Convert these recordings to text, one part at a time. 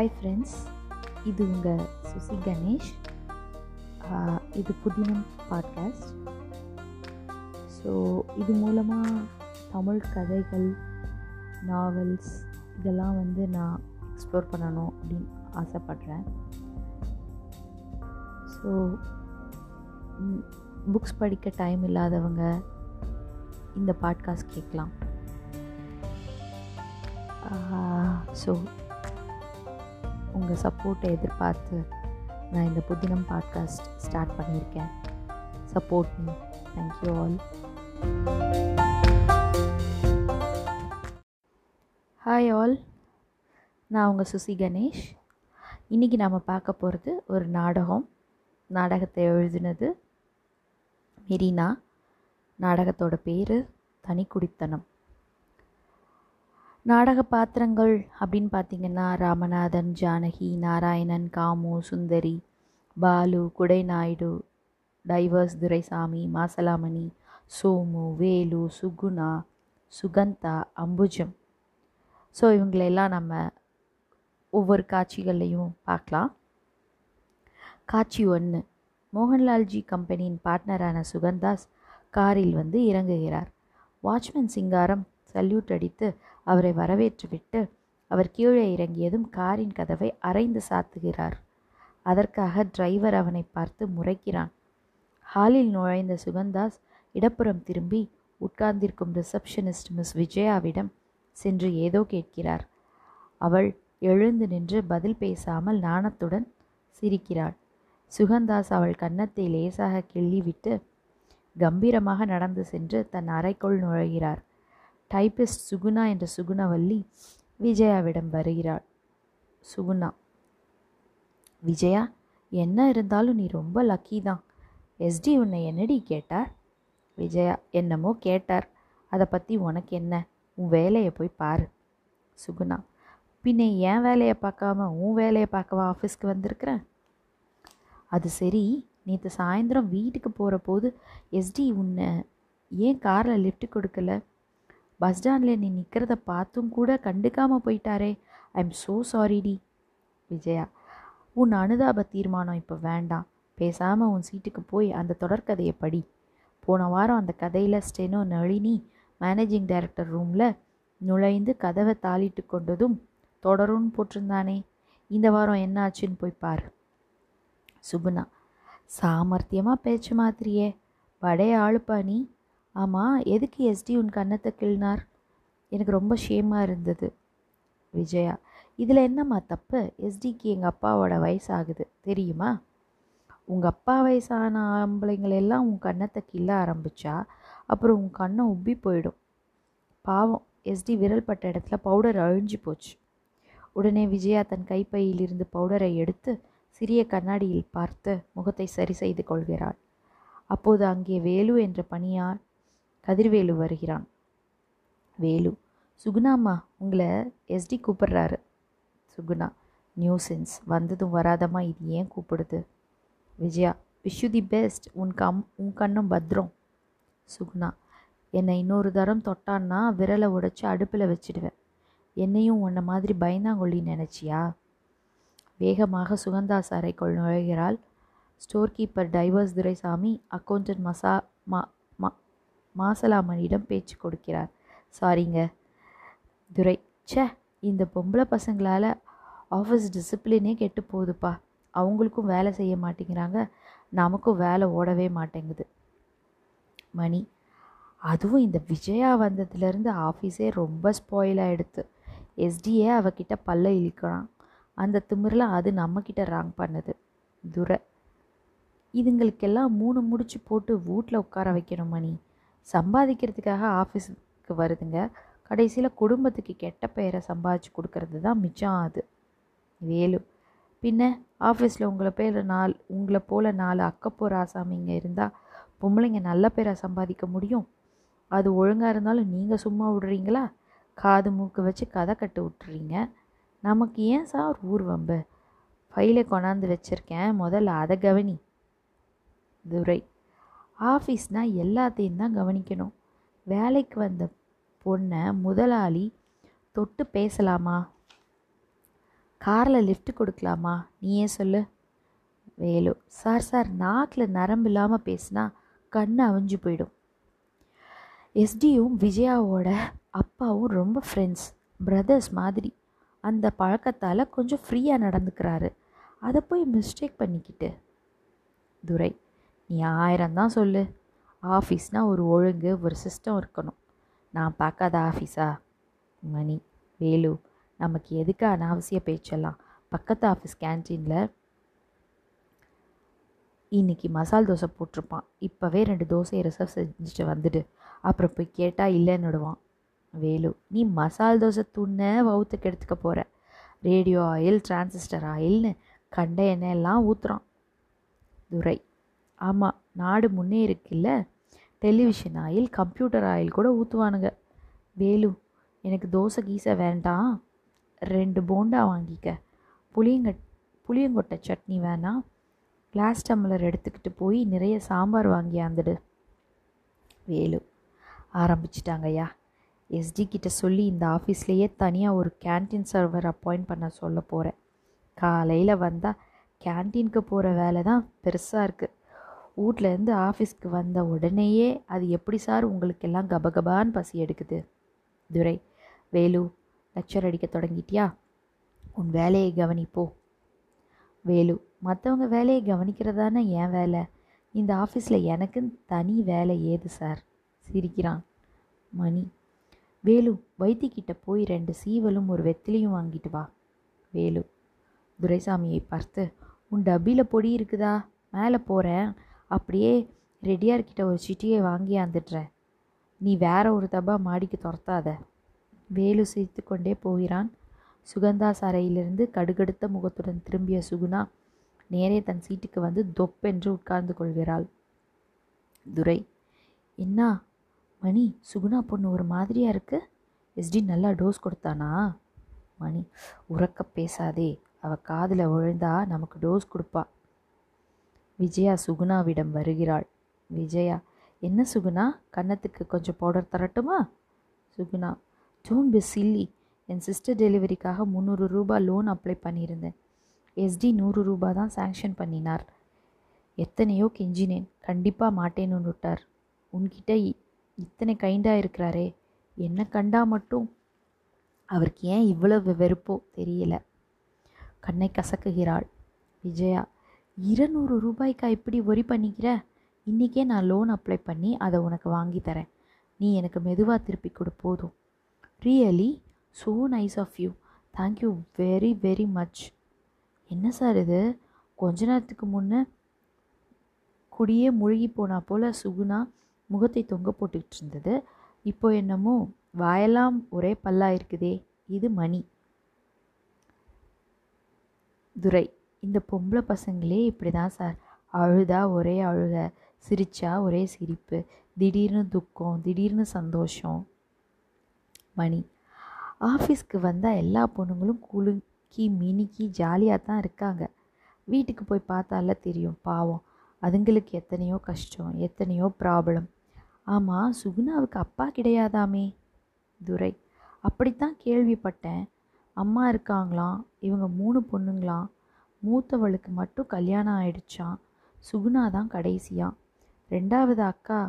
Hi friends இது உங்கள் சுசி கணேஷ். இது புதினம் பாட்காஸ்ட் ஸோ இது மூலமாக தமிழ் கதைகள் நாவல்ஸ் இதெல்லாம் வந்து நான் எக்ஸ்ப்ளோர் பண்ணணும் அப்படின்னு ஆசைப்பட்றேன். ஸோ புக்ஸ் படிக்க டைம் இல்லாதவங்க இந்த பாட்காஸ்ட் கேட்கலாம். ஸோ உங்கள் சப்போர்ட்டை எதிர்பார்த்து நான் இந்த புதினம் பாட்காஸ்ட் ஸ்டார்ட் பண்ணியிருக்கேன். Support me thank you all hi all நான் உங்கள் சுசி கணேஷ். இன்றைக்கி நாம் பார்க்க போகிறது ஒரு நாடகம். நாடகத்தை எழுதினது மெரினா. நாடகத்தோட பேர் தனிக்குடித்தனம். நாடக பாத்திரங்கள் அப்படின்னு பார்த்தீங்கன்னா ராமநாதன் ஜானகி நாராயணன் காமு சுந்தரி பாலு குடைநாயுடு டைவர்ஸ் துரைசாமி மாசலாமணி சோமு வேலு சுகுணா சுகந்தா அம்புஜம். ஸோ இவங்களெல்லாம் நம்ம ஒவ்வொரு காட்சிகள்லையும் பார்க்கலாம். காட்சி ஒன்று மோகன்லால்ஜி கம்பெனியின் பார்ட்னரான சுகந்தாஸ் காரில் வந்து இறங்குகிறார். வாட்ச்மேன் சிங்காரம் சல்யூட் அடித்து அவரை வரவேற்றுவிட்டு அவர் கீழே இறங்கியதும் காரின் கதவை அரைந்து சாத்துகிறார். அதற்காக டிரைவர் அவனை பார்த்து முறைக்கிறான். ஹாலில் நுழைந்த சுகந்தாஸ் இடப்புறம் திரும்பி உட்கார்ந்திருக்கும் ரிசப்ஷனிஸ்ட் மிஸ் விஜயாவிடம் சென்று ஏதோ கேட்கிறார். அவள் எழுந்து நின்று பதில் பேசாமல் நாணத்துடன் சிரிக்கிறாள். சுகந்தாஸ் அவள் கன்னத்தை லேசாக கிள்ளிவிட்டு கம்பீரமாக நடந்து சென்று தன் அறைக்குள் நுழைகிறார். டைபிஸ்ட் சுகுணா என்ற சுகுணவல்லி விஜயாவிடம் வருகிறாள். சுகுணா விஜயா என்ன இருந்தாலும் நீ ரொம்ப லக்கி தான். எஸ்டி உன்னை என்னடி கேட்டார்? விஜயா என்னமோ கேட்டார். அதை பற்றி உனக்கு என்ன? உன் வேலையை போய் பாரு. சுகுணா பின்ன என் வேலையை பார்க்காம உன் வேலையை பார்க்கவா ஆஃபீஸ்க்கு வந்திருக்கிறேன் அது சரி நேற்று சாயந்தரம் வீட்டுக்கு போகிற போது எஸ்டி உன்னை ஏன் காரில் லிஃப்ட் கொடுக்கல? பஸ் ஸ்டாண்டில் நீ நிற்கிறத பார்த்தும் கூட கண்டுக்காமல் போயிட்டாரே. ஐ எம் ஸோ சாரிடி விஜயா உன் அனுதாப தீர்மானம் இப்போ வேண்டாம். பேசாமல் உன் சீட்டுக்கு போய் அந்த தொடர்கதையை படி. போன வாரம் அந்த கதையில் ஸ்டெனோ நளினி மேனேஜிங் டைரக்டர் ரூமில் நுழைந்து கதவை தாளிட்டு கொண்டதும் தொடரும்னு போட்டிருந்தானே. இந்த வாரம் என்ன ஆச்சுன்னு போய் பாரு. சுகுணா சாமர்த்தியமாக பேச்சு மாதிரியே படைய ஆளுப்பா நீ. ஆமாம் எதுக்கு எஸ்டி உன் கன்னத்தை கிள்னார்? எனக்கு ரொம்ப ஷேமாக இருந்தது. விஜயா இதில் என்னம்மா தப்பு? எஸ்டிக்கு எங்கள் அப்பாவோட வயசாகுது தெரியுமா? உங்கள் அப்பா வயசான ஆம்பளைங்களெல்லாம் உன் கன்னத்தை கிள்ள ஆரம்பித்தா அப்புறம் உன் கண்ணை உப்பி போயிடும். பாவம் எஸ்டி விரல் பட்ட இடத்துல பவுடர் அழிஞ்சு போச்சு. உடனே விஜயா தன் கைப்பையிலிருந்து பவுடரை எடுத்து சிறிய கண்ணாடியில் பார்த்து முகத்தை சரி செய்து கொள்கிறாள். அப்போது அங்கே வேலு என்ற பணியார் கதிர்வேலு வருகிறான். வேலு சுகுணாம்மா உங்களை எஸ்டி கூப்பிடுறாரு. சுகுணா நியூசன்ஸ் வந்ததும் வராதம்மா இது ஏன் கூப்பிடுது? Vijaya wish you the best உன் கம் உன் கண்ணும் பத்ரம். சுகுணா என்னை இன்னொரு தரம் தொட்டான்னா விரலை உடைச்சி அடுப்பில் வச்சிடுவேன். என்னையும் உன்னை மாதிரி பயந்தாங்கொள்ளி நினச்சியா? வேகமாக சுகந்தாஸ் அறைக்குள் நுழைகிறாள். Store keeper divorce Duraisamy accountant மசா மா மாசலாமனிடம் பேச்சு கொடுக்கிறார். சாரிங்க துரை. ச்சே இந்த பொம்பளை பசங்களால் ஆஃபீஸ் டிசிப்ளினே கெட்டு போகுதுப்பா. அவங்களுக்கும் வேலை செய்ய மாட்டேங்கிறாங்க. நமக்கும் வேலை ஓடவே மாட்டேங்குது. மணி. அதுவும் இந்த விஜயா வந்ததுலேருந்து ஆஃபீஸே ரொம்ப ஸ்பாயில் ஆகிடுது எஸ்டியே அவகிட்ட பல்ல இழுக்கிறான். அந்த திமிரில் அது நம்மக்கிட்ட ராங் பண்ணுது. துரை. இதுங்களுக்கெல்லாம் மூணு முடிச்சு போட்டு வீட்டில் உட்கார வைக்கணும் மணி. சம்பாதிக்கிறதுக்காக ஆஃபீஸுக்கு வருதுங்க. கடைசியில் குடும்பத்துக்கு கெட்ட பெயரை சம்பாதிச்சு கொடுக்கறது தான் மிச்சம் அது வேலு. பின்ன ஆஃபீஸில் உங்களை பேர் நாலு உங்களை போல் நாலு அக்கப்போ ராசாமிங்க இருந்தால் பொம்பளைங்க நல்ல பேரை சம்பாதிக்க முடியும்? அது ஒழுங்காக இருந்தாலும் நீங்கள் சும்மா விடுறீங்களா? காது மூக்கு வச்சு கதை கட்டு விட்டுறீங்க. நமக்கு ஏன் சார் ஊர் வம்பு? ஃபைலை கொண்டாந்து வச்சுருக்கேன். முதல்ல அதை கவனி. துரை. ஆஃபீஸ்னால் எல்லாத்தையும் தான் கவனிக்கணும். வேலைக்கு வந்த பொண்ணை முதலாளி தொட்டு பேசலாமா? காரில் லிஃப்ட் கொடுக்கலாமா? நீயே சொல்லு? வேலு சார் சார் நாக்கில் நரம்பு இல்லாமல் பேசினா கண்ணு அவிஞ்சு போயிடும். எஸ்டியும் விஜயாவோட அப்பாவும் ரொம்ப ஃப்ரெண்ட்ஸ் பிரதர்ஸ் மாதிரி. அந்த பழக்கத்தால் கொஞ்சம் ஃப்ரீயாக நடந்துக்கிறாரு. அதை போய் மிஸ்டேக் பண்ணிக்கிட்டு. துரை நீ ஆயிரம் தான் சொல்லு. ஆஃபீஸ்னால் ஒரு ஒழுங்கு ஒரு சிஸ்டம் இருக்கணும். நான் பார்க்காத ஆஃபீஸா? மணி வேலு நமக்கு எதுக்கு அனாவசிய பேச்செல்லாம்? பக்கத்து ஆஃபீஸ் கேன்டீனில் இன்னைக்கு மசால் தோசை போட்டிருப்பான். இப்போவே ரெண்டு தோசையை ரிசர்வ் செஞ்சுட்டு வந்துடு. அப்புறம் போய் கேட்டால் இல்லைன்னு விடுவான் வேலு நீ மசால் தோசை துண்ணை வவுத்துக்கு எடுத்துக்க போகிற ரேடியோ ஆயில் டிரான்சிஸ்டர் ஆயில்னு கண்ட எண்ணெயெல்லாம் ஊற்றுறான் துரை. ஆமாம் நாடு முன்னே இருக்குல்ல? டெலிவிஷன் ஆயில் கம்ப்யூட்டர் ஆயில் கூட ஊற்றுவானுங்க வேலு எனக்கு தோசை கீசை வேண்டாம். ரெண்டு போண்டா வாங்கிக்க. புளியங்க புளியங்கொட்டை சட்னி வேணாம். கிளாஸ் டம்ளர் எடுத்துக்கிட்டு போய் நிறைய சாம்பார் வாங்கி ஆந்துடு வேலு ஆரம்பிச்சிட்டாங்கய்யா. எஸ்டி கிட்ட சொல்லி இந்த ஆஃபீஸ்லேயே தனியாக ஒரு கேன்டீன் சர்வர் அப்பாயிண்ட் பண்ண சொல்ல போகிறேன் காலையில் வந்தால் கேன்டீனுக்கு போகிற வேலை தான் பெருசாக இருக்குது வீட்டிலேருந்து ஆஃபீஸ்க்கு வந்த உடனேயே அது எப்படி சார் உங்களுக்கெல்லாம் கபகபான்னு பசி எடுக்குது? துரை வேலு லெக்சர் அடிக்க தொடங்கிட்டியா? உன் வேலையை கவனிப்போ. வேலு மற்றவங்க வேலையை கவனிக்கிறதானே என் வேலை? இந்த ஆஃபீஸில் எனக்குன்னு தனி வேலை ஏது சார்? சிரிக்கிறான் மணி. வேலு வைத்திக்கிட்ட போய் ரெண்டு சீவலும் ஒரு வெத்திலையும் வாங்கிட்டு வா. வேலு துரைசாமியை பார்த்து உன் டப்பியில் பொடி இருக்குதா? மேலே போகிறேன் அப்படியே ரெடியார்கிட்ட ஒரு சிட்டியை வாங்கி ஆந்துடுறேன் நீ வேற ஒரு தபா மாடிக்கு துரத்தாத. வேலு சிரித்து கொண்டே போகிறான். சுகந்தா சாரையிலிருந்து கடுகடுத்த முகத்துடன் திரும்பிய சுகுணா நேரே தன் சீட்டுக்கு வந்து தொப்பென்று உட்கார்ந்து கொள்கிறாள். துரை என்ன மணி சுகுணா பொண்ணு ஒரு மாதிரியாக இருக்கு? எஸ்டி நல்லா டோஸ் கொடுத்தானா? மணி உறக்க பேசாதே. அவள் காதில் விழுந்தா நமக்கு டோஸ் கொடுப்பா. விஜயா சுகுணாவிடம் வருகிறாள். விஜயா என்ன சுகுணா? கன்னத்துக்கு கொஞ்சம் பவுடர் தரட்டுமா? சுகுணா டோன்ட் பி சில்லி என் சிஸ்டர் டெலிவரிக்காக முந்நூறு ரூபாய் லோன் அப்ளை பண்ணியிருந்தேன். எஸ்டி நூறு ரூபாய் தான் சேங்ஷன் பண்ணினார். எத்தனையோ கெஞ்சினேன். கண்டிப்பாக மாட்டேன்னு விட்டார் உன்கிட்ட இத்தனை கைண்டாக இருக்கிறாரே. என்ன கண்டா மட்டும்? அவருக்கு ஏன் இவ்வளவு வெறுப்போ? தெரியல. கண்ணை கசக்குகிறாள். விஜயா இருநூறு ரூபாய்க்கா இப்படி ஒரி பண்ணிக்கிற? இன்றைக்கே நான் லோன் அப்ளை பண்ணி அதை உனக்கு வாங்கி தரேன். நீ எனக்கு மெதுவாக திருப்பி கொடு போதும். Really so nice of you thank you very very much என்ன சார் இது? கொஞ்ச நேரத்துக்கு முன்னே குடியே முழுகி போனா போல் சுகுணா முகத்தை தொங்க போட்டுக்கிட்டு இருந்தது. இப்போ என்னமோ வாயெல்லாம் ஒரே பல்லாக இருக்குதே இது மணி. துரை. இந்த பொம்பளை பசங்களே இப்படி தான் சார். அழுதா ஒரே அழுக சிரிச்சா ஒரே சிரிப்பு திடீர்னு துக்கம் திடீர்னு சந்தோஷம். மணி ஆஃபீஸ்க்கு வந்தால் எல்லா பொண்ணுங்களும் குலுக்கி மினுக்கி ஜாலியாக தான் இருக்காங்க. வீட்டுக்கு போய் பார்த்தால தெரியும் பாவம். அதுங்களுக்கு எத்தனையோ கஷ்டம் எத்தனையோ ப்ராப்ளம் ஆமாம் சுகுணாவுக்கு அப்பா கிடையாதாமே? துரை அப்படித்தான் கேள்விப்பட்டேன். அம்மா இருக்காங்களாம் இவங்க மூணு பொண்ணுங்களாம். மூத்தவளுக்கு மட்டும் கல்யாணம் ஆயிடுச்சான் சுகுணா தான் கடைசியாக ரெண்டாவது அக்கா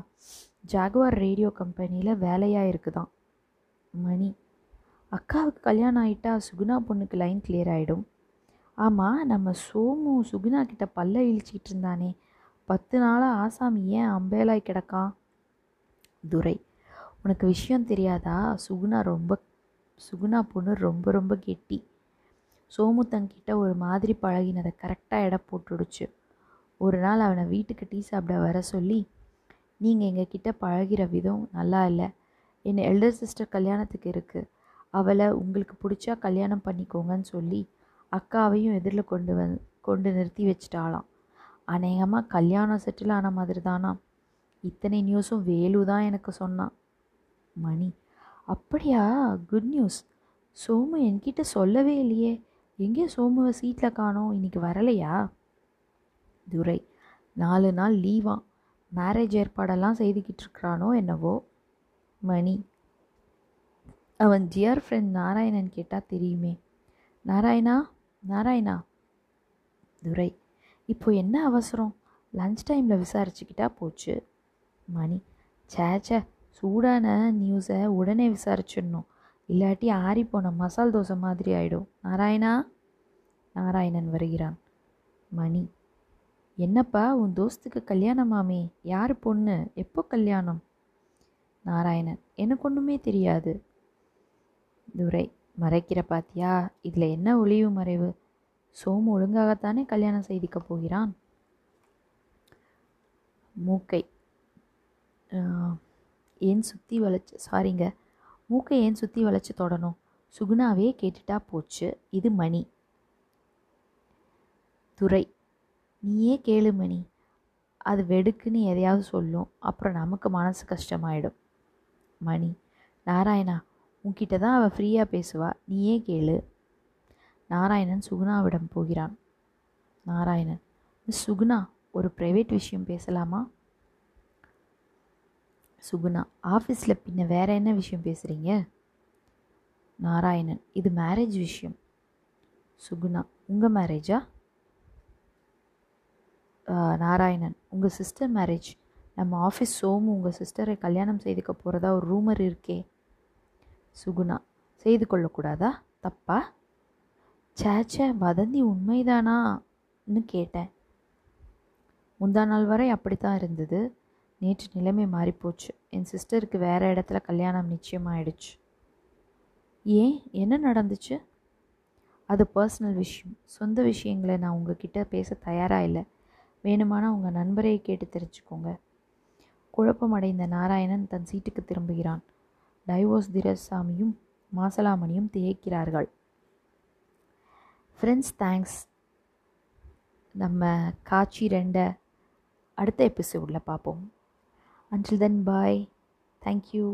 ஜாகுவார் ரேடியோ கம்பெனியில் வேலையாக இருக்குதான் மணி. அக்காவுக்கு கல்யாணம் ஆயிட்டா சுகுணா பொண்ணுக்கு லைன் கிளியர் ஆகிடும் ஆமாம் நம்ம சோமு சுகுணா கிட்ட பல்ல இழிச்சிக்கிட்டு இருந்தானே. பத்து நாளாக ஆசாமி ஏன் அம்பேலாய் கிடக்கான் துரை. உனக்கு விஷயம் தெரியாதா? சுகுணா ரொம்ப சுகுணா பொண்ணு ரொம்ப ரொம்ப கெட்டி. சோமு தங்கிட்ட ஒரு மாதிரி பழகினதை கரெக்டாக இடம் போட்டுடுச்சு. ஒரு நாள் அவனை வீட்டுக்கு டீ சாப்பிட வர சொல்லி நீங்கள் எங்கள் கிட்ட பழகிற விதம் நல்லா இல்லை. என் எல்டர் சிஸ்டர் கல்யாணத்துக்கு இருக்குது அவளை உங்களுக்கு பிடிச்சா கல்யாணம் பண்ணிக்கோங்கன்னு சொல்லி அக்காவையும் எதிரில் கொண்டு வந் கொண்டு நிறுத்தி வச்சிட்டாளாம். அநேகமாக கல்யாணம் செட்டில் ஆன மாதிரி தானா இத்தனை நியூஸும் வேலு தான் எனக்கு சொன்னான் மணி அப்படியா? குட் நியூஸ் சோமு என்கிட்ட சொல்லவே இல்லையே. எங்கே சோமுவை சீட்டில் காணோம். இன்றைக்கி வரலையா? துரை நாலு நாள் லீவான் மேரேஜ் ஏற்பாடெல்லாம் செய்துக்கிட்டு இருக்கிறானோ என்னவோ? மணி அவன் ஜியர் ஃப்ரெண்ட் நாராயணன் கேட்டால் தெரியுமே. நாராயணா? நாராயணா? துரை இப்போ என்ன அவசரம்? லஞ்ச் டைமில் விசாரிச்சுக்கிட்டா போச்சு. மணி சேச்ச சூடான நியூஸை உடனே விசாரிச்சிடணும். இல்லாட்டி ஆறிப்போன மசால் தோசை மாதிரி ஆயிடும். நாராயணா? நாராயணன் வருகிறான். மணி. என்னப்பா உன் தோஸ்துக்கு கல்யாணமாமே யார் பொண்ணு? எப்போ கல்யாணம்? நாராயணன். எனக்கு ஒன்றுமே தெரியாது. துரை. மறைக்கிற பாத்தியா? இதில் என்ன ஒளிவு மறைவு? சோமு ஒழுங்காகத்தானே கல்யாணம் செய்திக்க போகிறான்? மூக்கை. ஏன் சுற்றி வளைச்சு? சாரிங்க மூக்கை ஏன் சுற்றி வளைச்சு தொடணும்? சுகுணாவே கேட்டுட்டா போச்சு. இது மணி. துரை நீயே கேளு மணி. அது வெடுக்குன்னு எதையாவது சொல்லும். அப்புறம் நமக்கு மனசு கஷ்டமாயிடும். மணி நாராயணா உன்கிட்ட தான் அவள் ஃப்ரீயாக பேசுவா. நீயே கேளு. நாராயணன் சுகுணாவிடம் போகிறான். நாராயணன் மிஸ் சுகுணா ஒரு ப்ரைவேட் விஷயம் பேசலாமா? சுகுணா ஆஃபீஸில் பின்ன வேற என்ன விஷயம் பேசுகிறீங்க நாராயணன் இது மேரேஜ் விஷயம். சுகுணா உங்கள் மேரேஜா நாராயணன் உங்கள் சிஸ்டர் மேரேஜ் நம்ம ஆஃபீஸ் சோமு உங்கள் சிஸ்டரை கல்யாணம் செய்துக்க போகிறதா ஒரு ரூமர் இருக்கே. சுகுணா செய்து கொள்ளக்கூடாதா? தப்பா? சேச்சே வதந்தி உண்மைதானான்னு கேட்டேன். முந்தா நாள் வரை அப்படித்தான் இருந்தது. நேற்று நிலைமை மாறிப்போச்சு. என் சிஸ்டருக்கு வேறு இடத்துல கல்யாணம் நிச்சயமாயிடுச்சு. ஏன்? என்ன நடந்துச்சு? அது பர்சனல் விஷயம். சொந்த விஷயங்களை நான் உங்ககிட்ட பேச தயாராக இல்லை. வேணுமானா உங்கள் நண்பரை கேட்டு தெரிஞ்சுக்கோங்க. குழப்பமடைந்த நாராயணன் தன் சீட்டுக்கு திரும்புகிறான். டைவோர்ஸ் திரசாமியும் மாசலாமணியும் திகைக்கிறார்கள். ஃப்ரெண்ட்ஸ் தேங்க்ஸ் நம்ம காட்சி ரெண்டை அடுத்த எபிசோடில் பார்ப்போம். Until then bye thank you